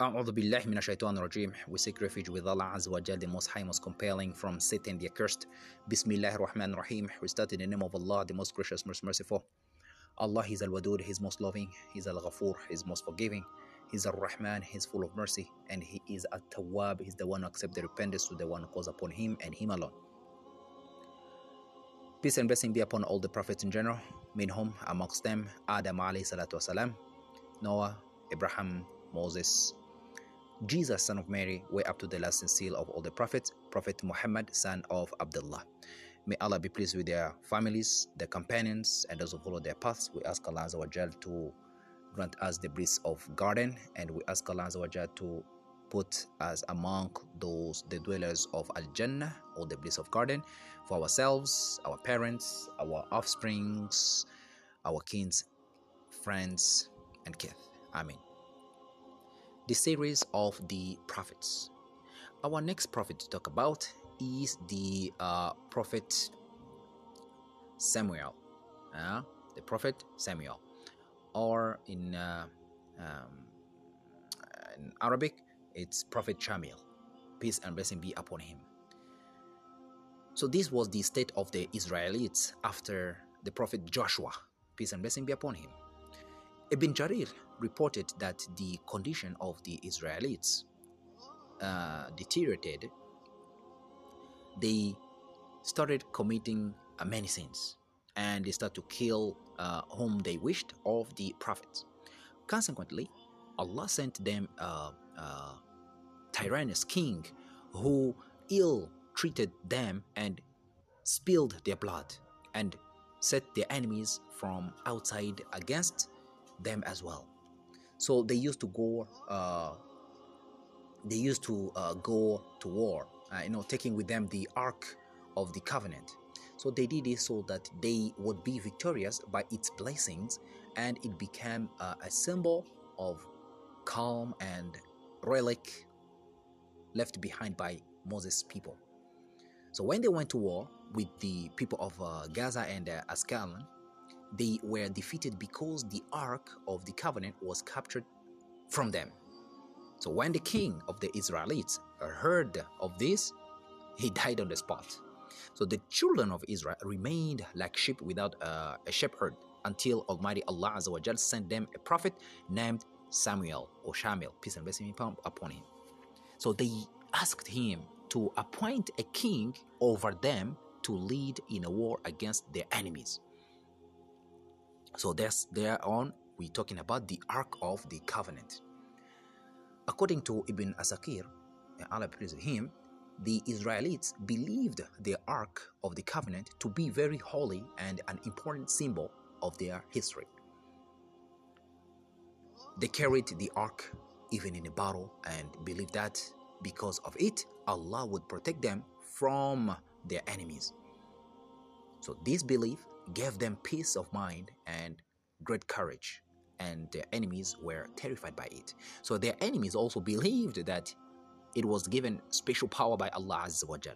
A'udhu Billahi Minash Rajim. We seek refuge with Allah Azza wa Jal, the Most High, Most Compelling, from Satan the Accursed. Bismillah Rahman Rahim. We start in the name of Allah, the Most Gracious, Most Merciful. Allah is Al Wadud, He's Most Loving, He's Al Ghafur, He's Most Forgiving, He's Al Rahman, He's full of mercy, and He is a Tawab, He's the one who accepts the repentance to the one who calls upon Him and Him alone. Peace and blessing be upon all the prophets in general, minhum amongst them Adam alayhi salatu wasalam, Noah, Abraham, Moses, Jesus, son of Mary, way up to the last and seal of all the prophets, Prophet Muhammad, son of Abdullah. May Allah be pleased with their families, their companions, and those who follow their paths. We ask Allah Azza wa to grant us the bliss of garden, and we ask Allah Azza wa to put us among those the dwellers of Al Jannah or the bliss of garden for ourselves, our parents, our offsprings, our kins, friends, and kith. Amen the series of the prophets. Our next prophet to talk about is the uh, prophet Samuel, uh, the prophet Samuel, or in, uh, um, in Arabic, it's Prophet Shamil. Peace and blessing be upon him. So this was the state of the Israelites after the prophet Joshua. Peace and blessing be upon him. Ibn Jarir reported that the condition of the Israelites uh, deteriorated. They started committing uh, many sins and they started to kill uh, whom they wished of the prophets. Consequently, Allah sent them a, a tyrannous king who ill treated them and spilled their blood and set their enemies from outside against them as well. So they used to go. Uh, they used to uh, go to war. Uh, you know, taking with them the Ark of the Covenant. So they did this so that they would be victorious by its blessings, and it became uh, a symbol of calm and relic left behind by Moses' people. So when they went to war with the people of uh, Gaza and uh, Ascalon, they were defeated because the Ark of the Covenant was captured from them. So when the king of the Israelites heard of this, he died on the spot. So the children of Israel remained like sheep without uh, a shepherd until Almighty Allah Azza sent them a prophet named Samuel or Shamil, peace and blessing upon him. So they asked him to appoint a king over them to lead in a war against their enemies. So that's there on we're talking about the Ark of the Covenant. According to Ibn Asakir, Allah praise him, the Israelites believed the Ark of the Covenant to be very holy and an important symbol of their history. They carried the Ark even in a battle and believed that because of it, Allah would protect them from their enemies. So, this belief gave them peace of mind and great courage, and their enemies were terrified by it. So their enemies also believed that it was given special power by Allah Azza wa Jal.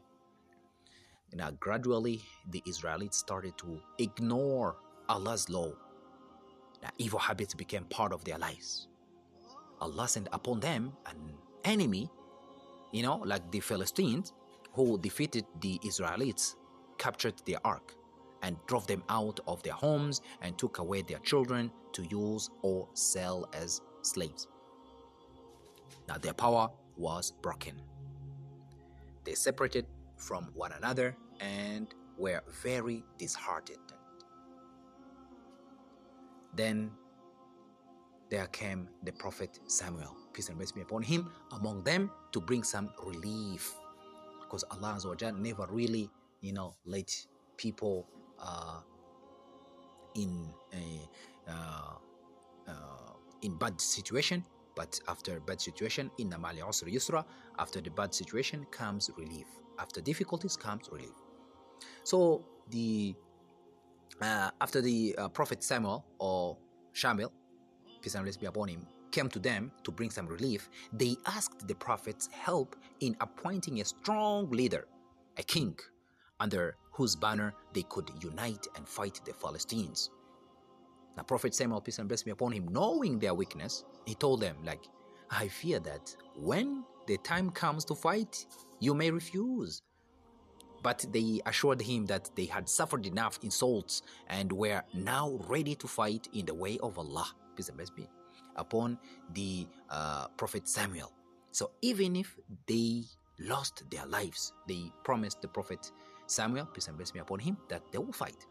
Now, gradually, the Israelites started to ignore Allah's law. Now, evil habits became part of their lives. Allah sent upon them an enemy, you know, like the Philistines, who defeated the Israelites, captured their ark and drove them out of their homes and took away their children to use or sell as slaves. Now their power was broken. They separated from one another and were very disheartened. Then there came the prophet Samuel, peace and blessing be upon him, among them to bring some relief. Because Allah never really, you know, let people in a uh, uh, in bad situation but after bad situation in mali usr yusra after the bad situation comes relief. After difficulties comes relief. So the uh, after the uh, prophet samuel or shamil peace and peace be upon him came to them to bring some relief they asked the prophet's help in appointing a strong leader a king under whose banner they could unite and fight the Philistines. Now, Prophet Samuel, peace and blessing be upon him, knowing their weakness, he told them, like, I fear that when the time comes to fight, you may refuse. But they assured him that they had suffered enough insults and were now ready to fight in the way of Allah, peace and blessings be upon the uh, prophet Samuel. So even if they lost their lives, they promised the prophet Samuel, peace and blessings be upon him, that they will fight.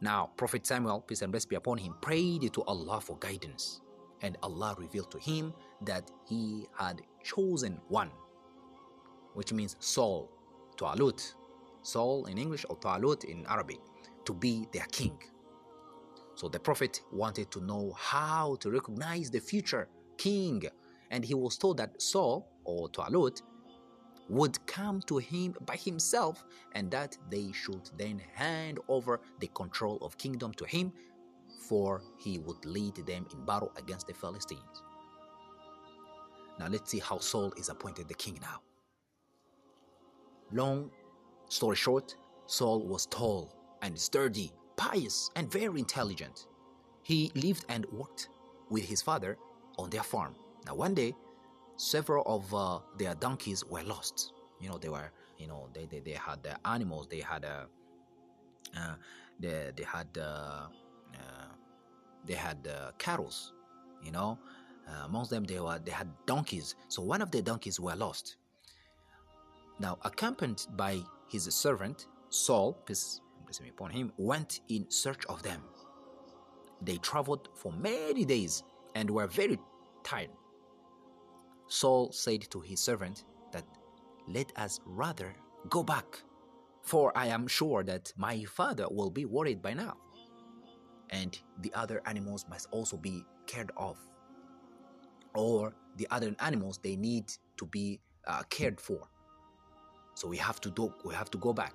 Now, Prophet Samuel, peace and blessings be upon him, prayed to Allah for guidance. And Allah revealed to him that he had chosen one, which means Saul, Talut, Saul in English or Talut in Arabic, to be their king. So the prophet wanted to know how to recognize the future king, and he was told that Saul or Talut would come to him by himself and that they should then hand over the control of kingdom to him for he would lead them in battle against the Philistines. Now let's see how Saul is appointed the king now. Long story short, Saul was tall and sturdy, pious, and very intelligent. He lived and worked with his father on their farm. Now, one day, several of uh, their donkeys were lost. You know, they were, you know, they, they, they had uh, animals, they had, uh, uh, they, they had, uh, uh, they had uh, cattle, you know. Amongst them, they were they had donkeys. So one of the donkeys were lost. Now, accompanied by his servant Saul, peace be upon him, went in search of them. They traveled for many days and were very tired. Saul said to his servant that, Let us rather go back, for I am sure that my father will be worried by now. And the other animals must also be cared of. Or the other animals, they need to be uh, cared for. So we have to do, we have to go back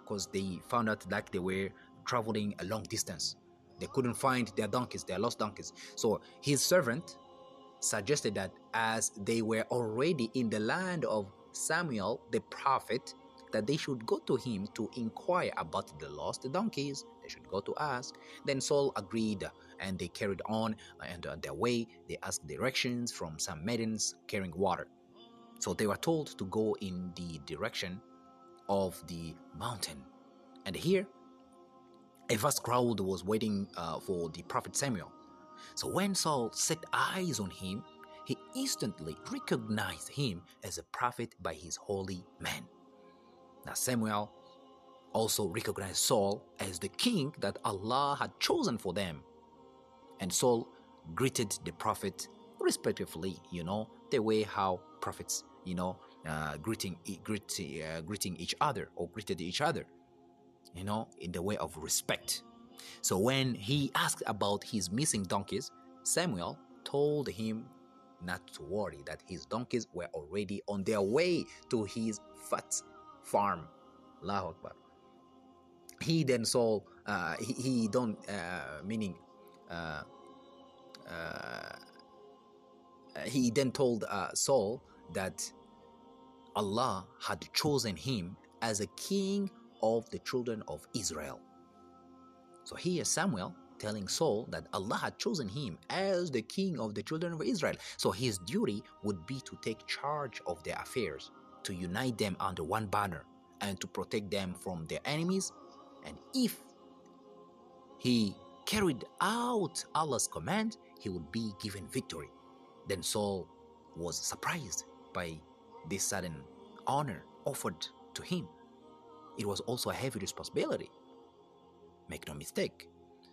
because they found out that they were traveling a long distance. They couldn't find their donkeys, their lost donkeys. So his servant suggested that as they were already in the land of Samuel the prophet, that they should go to him to inquire about the lost donkeys. They should go to ask. Then Saul agreed, and they carried on, and on their way, they asked directions from some maidens carrying water. So they were told to go in the direction of the mountain. And here, a vast crowd was waiting uh, for the prophet Samuel. So when Saul set eyes on him, he instantly recognized him as a prophet by his holy man. Now, Samuel also recognized Saul as the king that Allah had chosen for them. And Saul greeted the prophet respectively, you know, the way how prophets, you know, uh, greeting, greet, uh, greeting each other or greeted each other, you know, in the way of respect. So when he asked about his missing donkeys, Samuel told him not to worry that his donkeys were already on their way to his fat farm. Allahu Akbar. He then saw, uh, he, he don't, uh, meaning, uh, uh he then told uh, Saul that Allah had chosen him as a king of the children of Israel. So here Samuel telling Saul that Allah had chosen him as the king of the children of Israel. So his duty would be to take charge of their affairs, to unite them under one banner, and to protect them from their enemies. And if he carried out Allah's command, he would be given victory. Then Saul was surprised by this sudden honor offered to him. It was also a heavy responsibility. Make no mistake.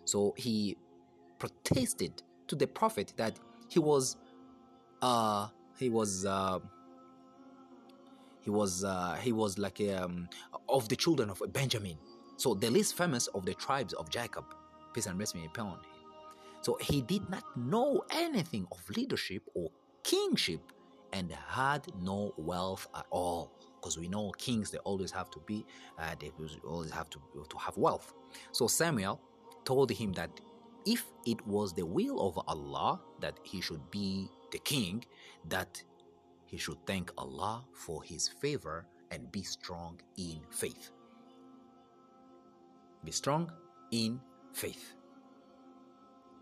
So he protested to the prophet that he was uh he was uh he was uh, he was like um, of the children of Benjamin, so the least famous of the tribes of Jacob. Peace and rest be upon him. So he did not know anything of leadership or kingship and had no wealth at all because we know kings they always have to be uh, they always have to, to have wealth so samuel told him that if it was the will of allah that he should be the king that he should thank allah for his favor and be strong in faith. Be strong in faith.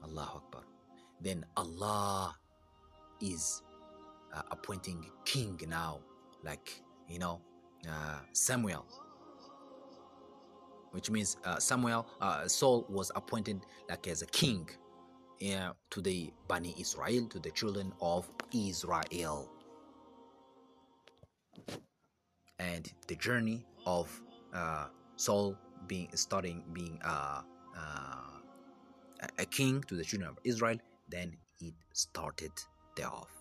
Allah akbar. Then allah is uh, appointing king now, like you know uh, Samuel, which means uh, Samuel uh, Saul was appointed like as a king to the Bani Israel, to the children of Israel, and the journey of uh, Saul being starting being uh, uh, a king to the children of Israel, then it started thereof.